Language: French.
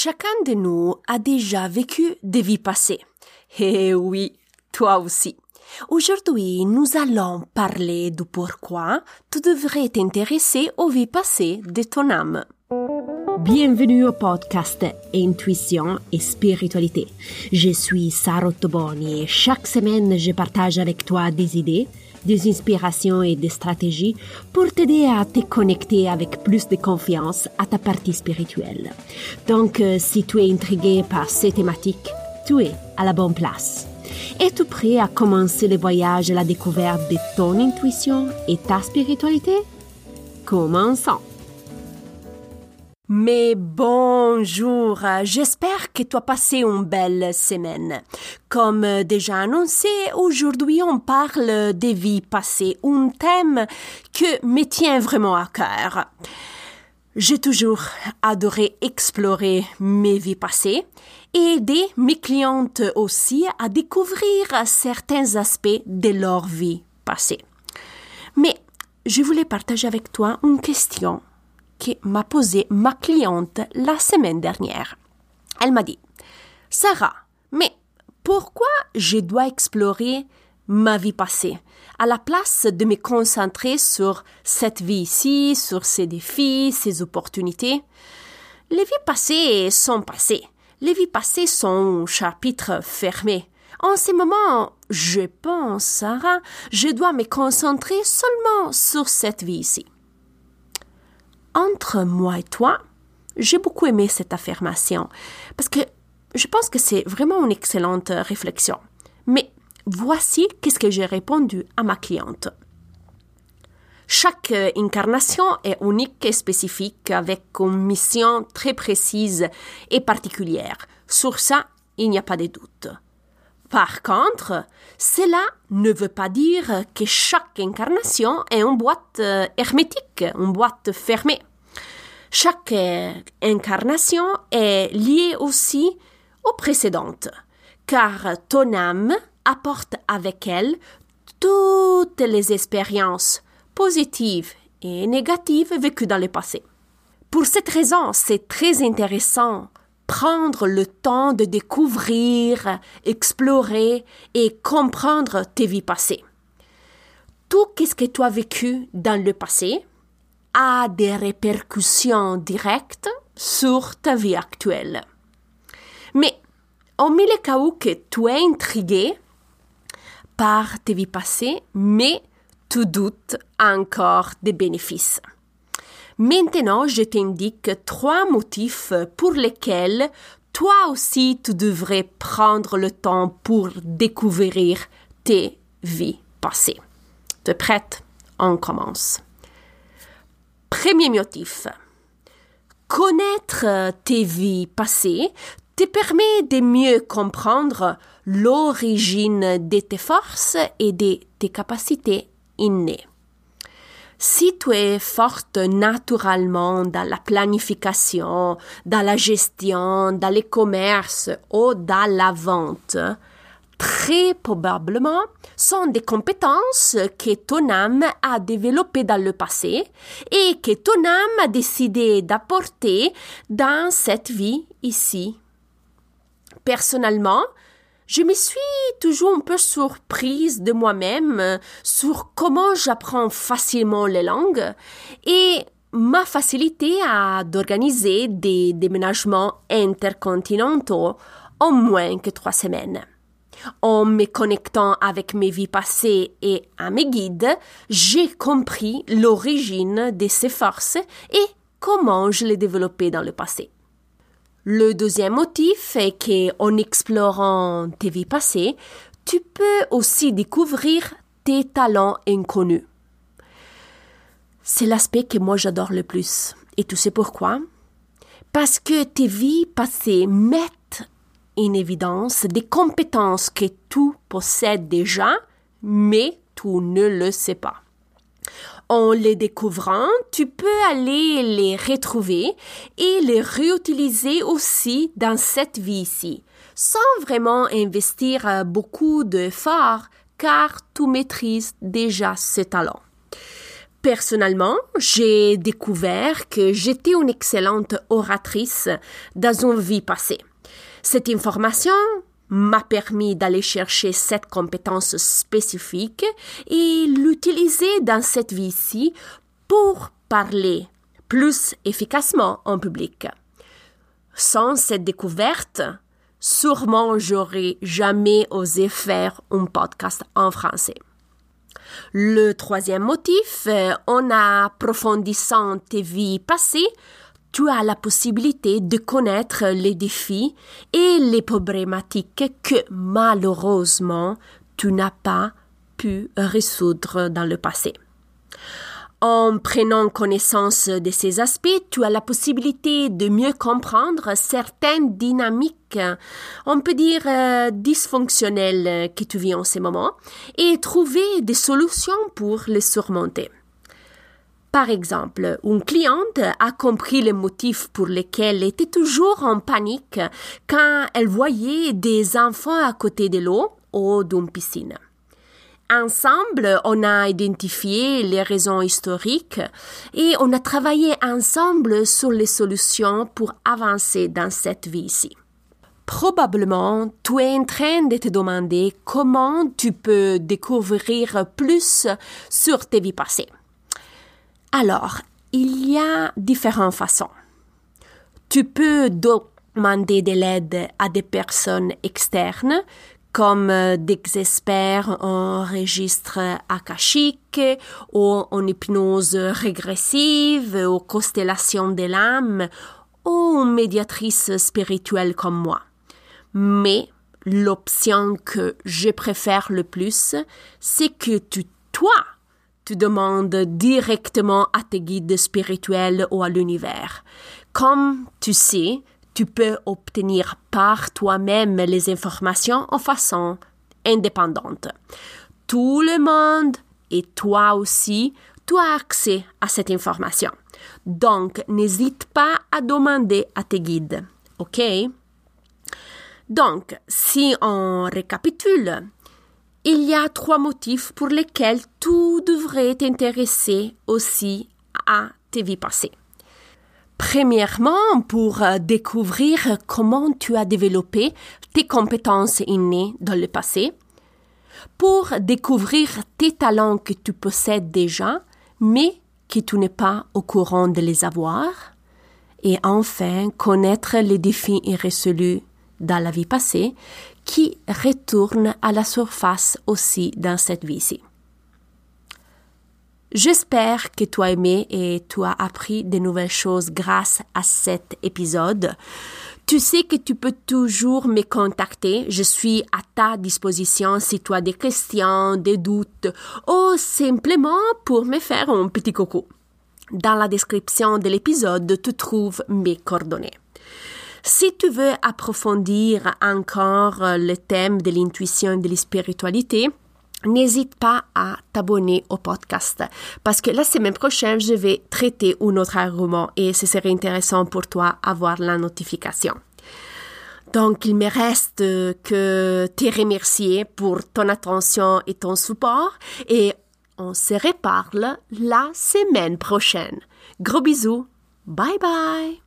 Chacun de nous a déjà vécu des vies passées. Eh oui, toi aussi. Aujourd'hui, nous allons parler du pourquoi tu devrais t'intéresser aux vies passées de ton âme. Bienvenue au podcast Intuition et Spiritualité. Je suis Sarah Toboni et chaque semaine je partage avec toi des idées, des inspirations et des stratégies pour t'aider à te connecter avec plus de confiance à ta partie spirituelle. Donc, euh, si tu es intrigué par ces thématiques, tu es à la bonne place. Es-tu prêt à commencer le voyage à la découverte de ton intuition et ta spiritualité? Commençons! Mais bonjour, j'espère que tu as passé une belle semaine. Comme déjà annoncé, aujourd'hui on parle des vies passées, un thème que me tient vraiment à cœur. J'ai toujours adoré explorer mes vies passées et aider mes clientes aussi à découvrir certains aspects de leur vie passée. Mais je voulais partager avec toi une question que m'a posé ma cliente la semaine dernière. Elle m'a dit, Sarah, mais pourquoi je dois explorer ma vie passée à la place de me concentrer sur cette vie ici, sur ses défis, ses opportunités? Les vies passées sont passées. Les vies passées sont un chapitre fermé. En ce moment, je pense, Sarah, je dois me concentrer seulement sur cette vie ici entre moi et toi, j'ai beaucoup aimé cette affirmation parce que je pense que c'est vraiment une excellente réflexion. Mais voici qu'est-ce que j'ai répondu à ma cliente. Chaque incarnation est unique et spécifique avec une mission très précise et particulière. Sur ça, il n'y a pas de doute. Par contre, cela ne veut pas dire que chaque incarnation est une boîte euh, hermétique, une boîte fermée. Chaque incarnation est liée aussi aux précédentes, car ton âme apporte avec elle toutes les expériences positives et négatives vécues dans le passé. Pour cette raison, c'est très intéressant prendre le temps de découvrir, explorer et comprendre tes vies passées. Tout ce que tu as vécu dans le passé a des répercussions directes sur ta vie actuelle. Mais, en mille cas où que tu es intrigué par tes vies passées, mais tu doutes encore des bénéfices. Maintenant, je t'indique trois motifs pour lesquels toi aussi tu devrais prendre le temps pour découvrir tes vies passées. Tu es prête? On commence. Premier motif. Connaître tes vies passées te permet de mieux comprendre l'origine de tes forces et de tes capacités innées. Si tu es forte naturellement dans la planification, dans la gestion, dans les commerces ou dans la vente, très probablement sont des compétences que ton âme a développées dans le passé et que ton âme a décidé d'apporter dans cette vie ici. Personnellement, je me suis toujours un peu surprise de moi-même sur comment j'apprends facilement les langues et ma facilité à d'organiser des déménagements intercontinentaux en moins que trois semaines. En me connectant avec mes vies passées et à mes guides, j'ai compris l'origine de ces forces et comment je les développais dans le passé. Le deuxième motif est qu'en explorant tes vies passées, tu peux aussi découvrir tes talents inconnus. C'est l'aspect que moi j'adore le plus. Et tu sais pourquoi? Parce que tes vies passées mettent en évidence des compétences que tu possèdes déjà, mais tu ne le sais pas. En les découvrant, tu peux aller les retrouver et les réutiliser aussi dans cette vie-ci, sans vraiment investir euh, beaucoup d'efforts car tu maîtrises déjà ces talents. Personnellement, j'ai découvert que j'étais une excellente oratrice dans une vie passée. Cette information m'a permis d'aller chercher cette compétence spécifique et l'utiliser dans cette vie-ci pour parler plus efficacement en public. Sans cette découverte, sûrement j'aurais jamais osé faire un podcast en français. Le troisième motif, euh, en approfondissant tes vies passées, tu as la possibilité de connaître les défis et les problématiques que malheureusement tu n'as pas pu résoudre dans le passé. En prenant connaissance de ces aspects, tu as la possibilité de mieux comprendre certaines dynamiques, on peut dire euh, dysfonctionnelles que tu vis en ce moment, et trouver des solutions pour les surmonter. Par exemple, une cliente a compris les motifs pour lesquels elle était toujours en panique quand elle voyait des enfants à côté de l'eau ou d'une piscine. Ensemble, on a identifié les raisons historiques et on a travaillé ensemble sur les solutions pour avancer dans cette vie-ci. Probablement, tu es en train de te demander comment tu peux découvrir plus sur tes vies passées. Alors, il y a différentes façons. Tu peux demander de l'aide à des personnes externes comme euh, des experts en registre akashique ou en hypnose régressive ou constellation de l'âme ou une médiatrice spirituelle comme moi. Mais l'option que je préfère le plus, c'est que tu, toi, tu demandes directement à tes guides spirituels ou à l'univers. Comme tu sais, tu peux obtenir par toi-même les informations en façon indépendante. Tout le monde et toi aussi, tu as accès à cette information. Donc, n'hésite pas à demander à tes guides. OK? Donc, si on récapitule, il y a trois motifs pour lesquels tu devrais t'intéresser aussi à tes vies passées. Premièrement, pour euh, découvrir comment tu as développé tes compétences innées dans le passé, pour découvrir tes talents que tu possèdes déjà, mais que tu n'es pas au courant de les avoir, et enfin connaître les défis irrésolus dans la vie passée qui retournent à la surface aussi dans cette vie-ci. J'espère que tu as aimé et tu as appris de nouvelles choses grâce à cet épisode. Tu sais que tu peux toujours me contacter. Je suis à ta disposition si tu as des questions, des doutes ou simplement pour me faire un petit coucou. Dans la description de l'épisode, tu trouves mes coordonnées. Si tu veux approfondir encore le thème de l'intuition et de la spiritualité, N'hésite pas à t'abonner au podcast parce que la semaine prochaine, je vais traiter un autre argument et ce serait intéressant pour toi avoir la notification. Donc, il me reste que te remercier pour ton attention et ton support et on se reparle la semaine prochaine. Gros bisous. Bye bye.